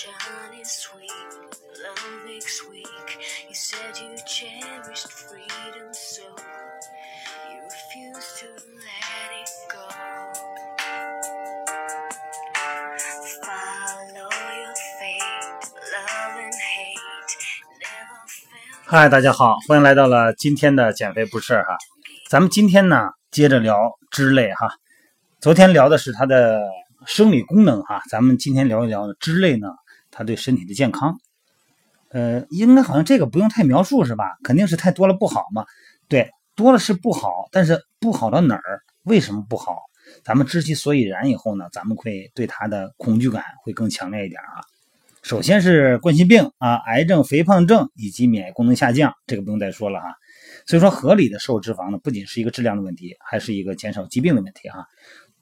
Sunshine is sweet, love makes weak. You said you cherished freedom, so you refuse to let it go. Follow your fate, love and hate. Never felt 嗨，大家好，欢迎来到了今天的减肥不是哈。咱们今天呢，接着聊脂类哈。昨天聊的是它的生理功能哈，咱们今天聊一聊脂类呢，它对身体的健康。呃，应该好像这个不用太描述是吧？肯定是太多了不好嘛。对，多了是不好，但是不好到哪儿？为什么不好？咱们知其所以然以后呢，咱们会对它的恐惧感会更强烈一点啊。首先是冠心病啊、癌症、肥胖症以及免疫功能下降，这个不用再说了哈。所以说，合理的摄入脂肪呢，不仅是一个质量的问题，还是一个减少疾病的问题啊。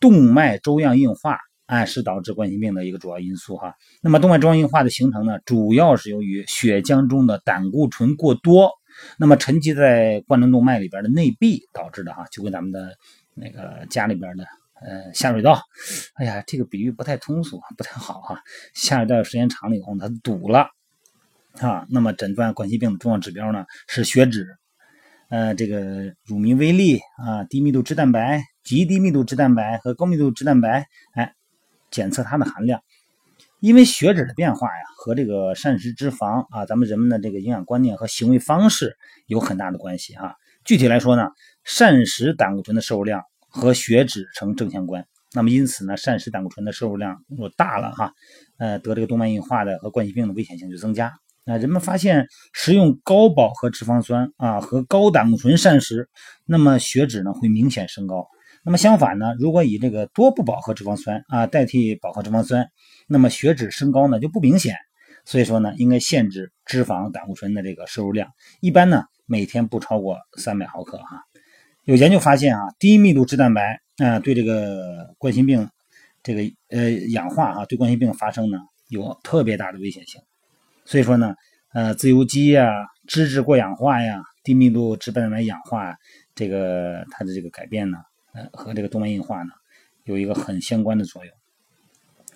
动脉粥样硬化，哎，是导致冠心病的一个主要因素哈。那么动脉粥样硬化的形成呢，主要是由于血浆中的胆固醇过多，那么沉积在冠状动脉里边的内壁导致的哈，就跟咱们的那个家里边的呃下水道，哎呀，这个比喻不太通俗，不太好哈。下水道时间长了以后，它堵了啊。那么诊断冠心病的重要指标呢是血脂，呃，这个乳糜微粒啊，低密度脂蛋白、极低密度脂蛋白和高密度脂蛋白，哎，检测它的含量。因为血脂的变化呀，和这个膳食脂肪啊，咱们人们的这个营养观念和行为方式有很大的关系哈。具体来说呢，膳食胆固醇的摄入量和血脂成正相关。那么因此呢，膳食胆固醇的摄入量如果大了哈，呃，得这个动脉硬化的和冠心病的危险性就增加。那人们发现食用高饱和脂肪酸啊和高胆固醇膳食，那么血脂呢会明显升高。那么相反呢，如果以这个多不饱和脂肪酸啊代替饱和脂肪酸，那么血脂升高呢就不明显。所以说呢，应该限制脂肪胆固醇的这个摄入量，一般呢每天不超过三百毫克哈。有研究发现啊，低密度脂蛋白啊对这个冠心病这个呃氧化啊对冠心病发生呢有特别大的危险性。所以说呢，呃，自由基呀、脂质过氧化呀、低密度脂蛋白氧化，这个它的这个改变呢，呃，和这个动脉硬化呢，有一个很相关的作用。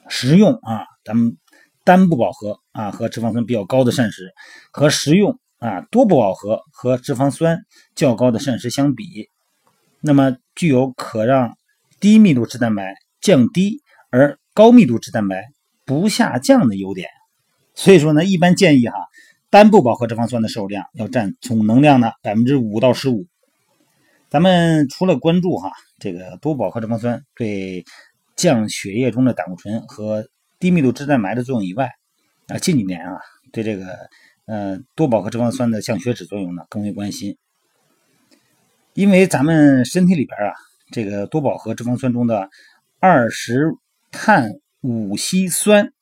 食用啊，咱们单不饱和啊和脂肪酸比较高的膳食，和食用啊多不饱和和脂肪酸较高的膳食相比，那么具有可让低密度脂蛋白降低，而高密度脂蛋白不下降的优点。所以说呢，一般建议哈，单不饱和脂肪酸的摄入量要占总能量的百分之五到十五。咱们除了关注哈这个多饱和脂肪酸对降血液中的胆固醇和低密度脂蛋白的作用以外，啊，近几年啊对这个呃多饱和脂肪酸的降血脂作用呢更为关心，因为咱们身体里边啊这个多饱和脂肪酸中的二十碳五烯酸。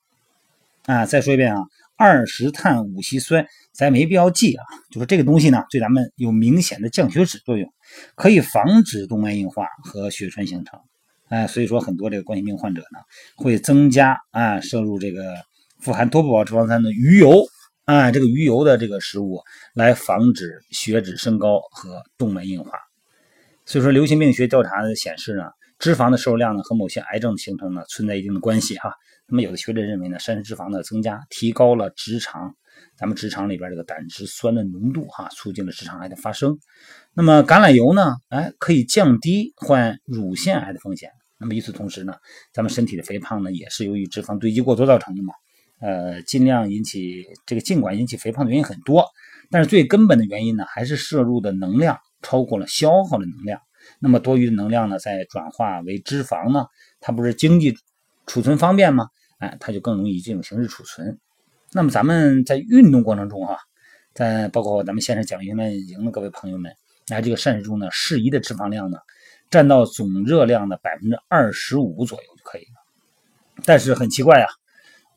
啊，再说一遍啊，二十碳五烯酸，咱没必要记啊。就是这个东西呢，对咱们有明显的降血脂作用，可以防止动脉硬化和血栓形成。哎，所以说很多这个冠心病患者呢，会增加啊摄入这个富含多不饱脂肪酸的鱼油啊，这个鱼油的这个食物，来防止血脂升高和动脉硬化。所以说，流行病学调查显示呢，脂肪的摄入量呢和某些癌症的形成呢存在一定的关系哈。那么有的学者认为呢，膳食脂肪的增加提高了直肠，咱们直肠里边这个胆汁酸的浓度哈，促进了直肠癌的发生。那么橄榄油呢，哎，可以降低患乳腺癌的风险。那么与此同时呢，咱们身体的肥胖呢，也是由于脂肪堆积过多造成的嘛。呃，尽量引起这个，尽管引起肥胖的原因很多，但是最根本的原因呢，还是摄入的能量超过了消耗的能量。那么多余的能量呢，再转化为脂肪呢，它不是经济储存方便吗？哎，它就更容易以这种形式储存。那么咱们在运动过程中哈，在包括咱们线上讲训练营的各位朋友们，来这个膳食中呢，适宜的脂肪量呢，占到总热量的百分之二十五左右就可以了。但是很奇怪呀，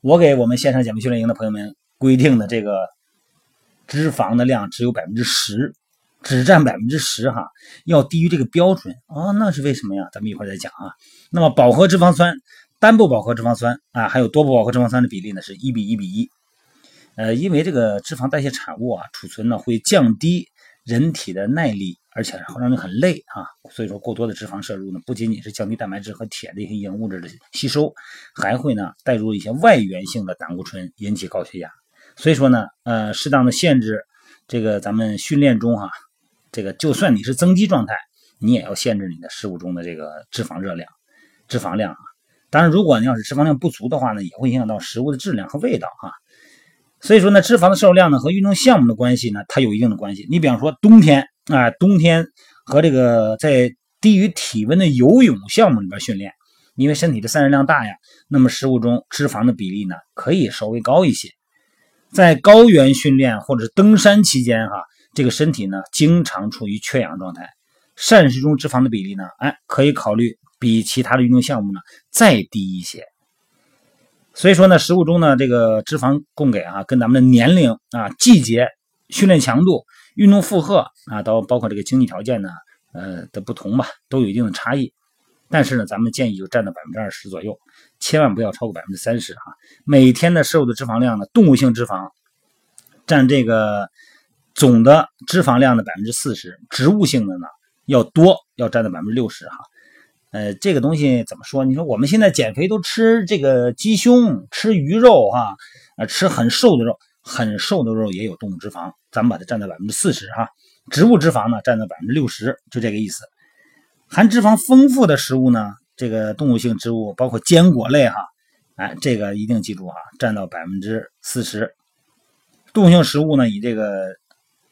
我给我们线上减肥训练营的朋友们规定的这个脂肪的量只有百分之十，只占百分之十哈，要低于这个标准啊，那是为什么呀？咱们一会儿再讲啊。那么饱和脂肪酸。单不饱和脂肪酸啊，还有多不饱和脂肪酸的比例呢是一比一比一。呃，因为这个脂肪代谢产物啊，储存呢会降低人体的耐力而且会让你很累啊。所以说，过多的脂肪摄入呢，不仅仅是降低蛋白质和铁的一些营养物质的吸收，还会呢带入一些外源性的胆固醇，引起高血压。所以说呢，呃，适当的限制这个咱们训练中哈，这个就算你是增肌状态，你也要限制你的食物中的这个脂肪热量、脂肪量啊。当然，如果你要是脂肪量不足的话呢，也会影响到食物的质量和味道哈。所以说呢，脂肪的摄入量呢和运动项目的关系呢，它有一定的关系。你比方说冬天啊，冬天和这个在低于体温的游泳项目里边训练，因为身体的散热量大呀，那么食物中脂肪的比例呢可以稍微高一些。在高原训练或者登山期间哈，这个身体呢经常处于缺氧状态，膳食中脂肪的比例呢，哎，可以考虑比其他的运动项目呢再低一些。所以说呢，食物中呢，这个脂肪供给啊，跟咱们的年龄啊、季节、训练强度、运动负荷啊，到包括这个经济条件呢，呃的不同吧，都有一定的差异。但是呢，咱们建议就占到百分之二十左右，千万不要超过百分之三十啊。每天的摄入的脂肪量呢，动物性脂肪占这个总的脂肪量的百分之四十，植物性的呢要多，要占到百分之六十哈。呃，这个东西怎么说？你说我们现在减肥都吃这个鸡胸、吃鱼肉哈，啊，吃很瘦的肉，很瘦的肉也有动物脂肪，咱们把它占到百分之四十哈，植物脂肪呢占到百分之六十，就这个意思。含脂肪丰富的食物呢，这个动物性植物包括坚果类哈，哎，这个一定记住哈，占到百分之四十。动物性食物呢，以这个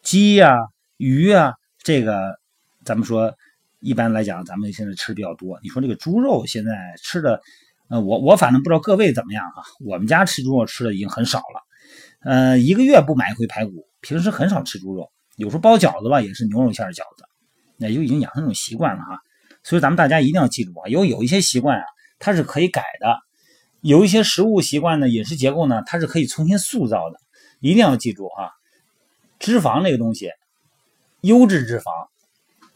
鸡呀、鱼啊，这个咱们说。一般来讲，咱们现在吃的比较多。你说这个猪肉现在吃的，呃，我我反正不知道各位怎么样哈。我们家吃猪肉吃的已经很少了，呃，一个月不买一回排骨，平时很少吃猪肉。有时候包饺子吧，也是牛肉馅饺子，那就已经养成这种习惯了哈。所以咱们大家一定要记住啊，有有一些习惯啊，它是可以改的；有一些食物习惯呢，饮食结构呢，它是可以重新塑造的。一定要记住哈，脂肪这个东西，优质脂肪。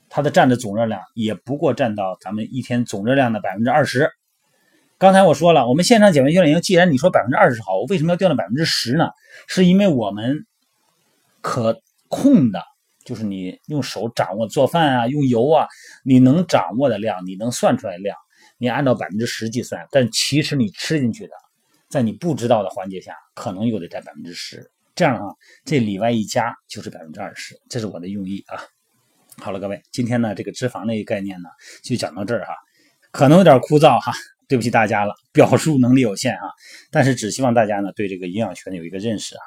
它的占的总热量也不过占到咱们一天总热量的百分之二十。刚才我说了，我们线上减肥训练营，既然你说百分之二十好，我为什么要掉到百分之十呢？是因为我们可控的，就是你用手掌握做饭啊，用油啊，你能掌握的量，你能算出来的量，你按照百分之十计算。但其实你吃进去的，在你不知道的环节下，可能又得占百分之十。这样啊，这里外一加就是百分之二十，这是我的用意啊。好了，各位，今天呢，这个脂肪那个概念呢，就讲到这儿哈，可能有点枯燥哈，对不起大家了，表述能力有限啊，但是只希望大家呢，对这个营养学呢有一个认识啊，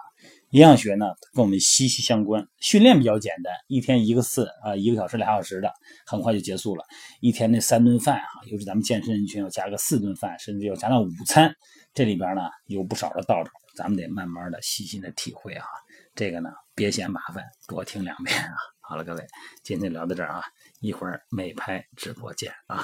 营养学呢跟我们息息相关，训练比较简单，一天一个次啊，一个小时俩小时的，很快就结束了，一天那三顿饭哈，尤其咱们健身人群要加个四顿饭，甚至要加到午餐，这里边呢有不少的道理，咱们得慢慢的细心的体会啊，这个呢别嫌麻烦，多听两遍啊。好了，各位，今天聊到这儿啊，一会儿美拍直播见啊。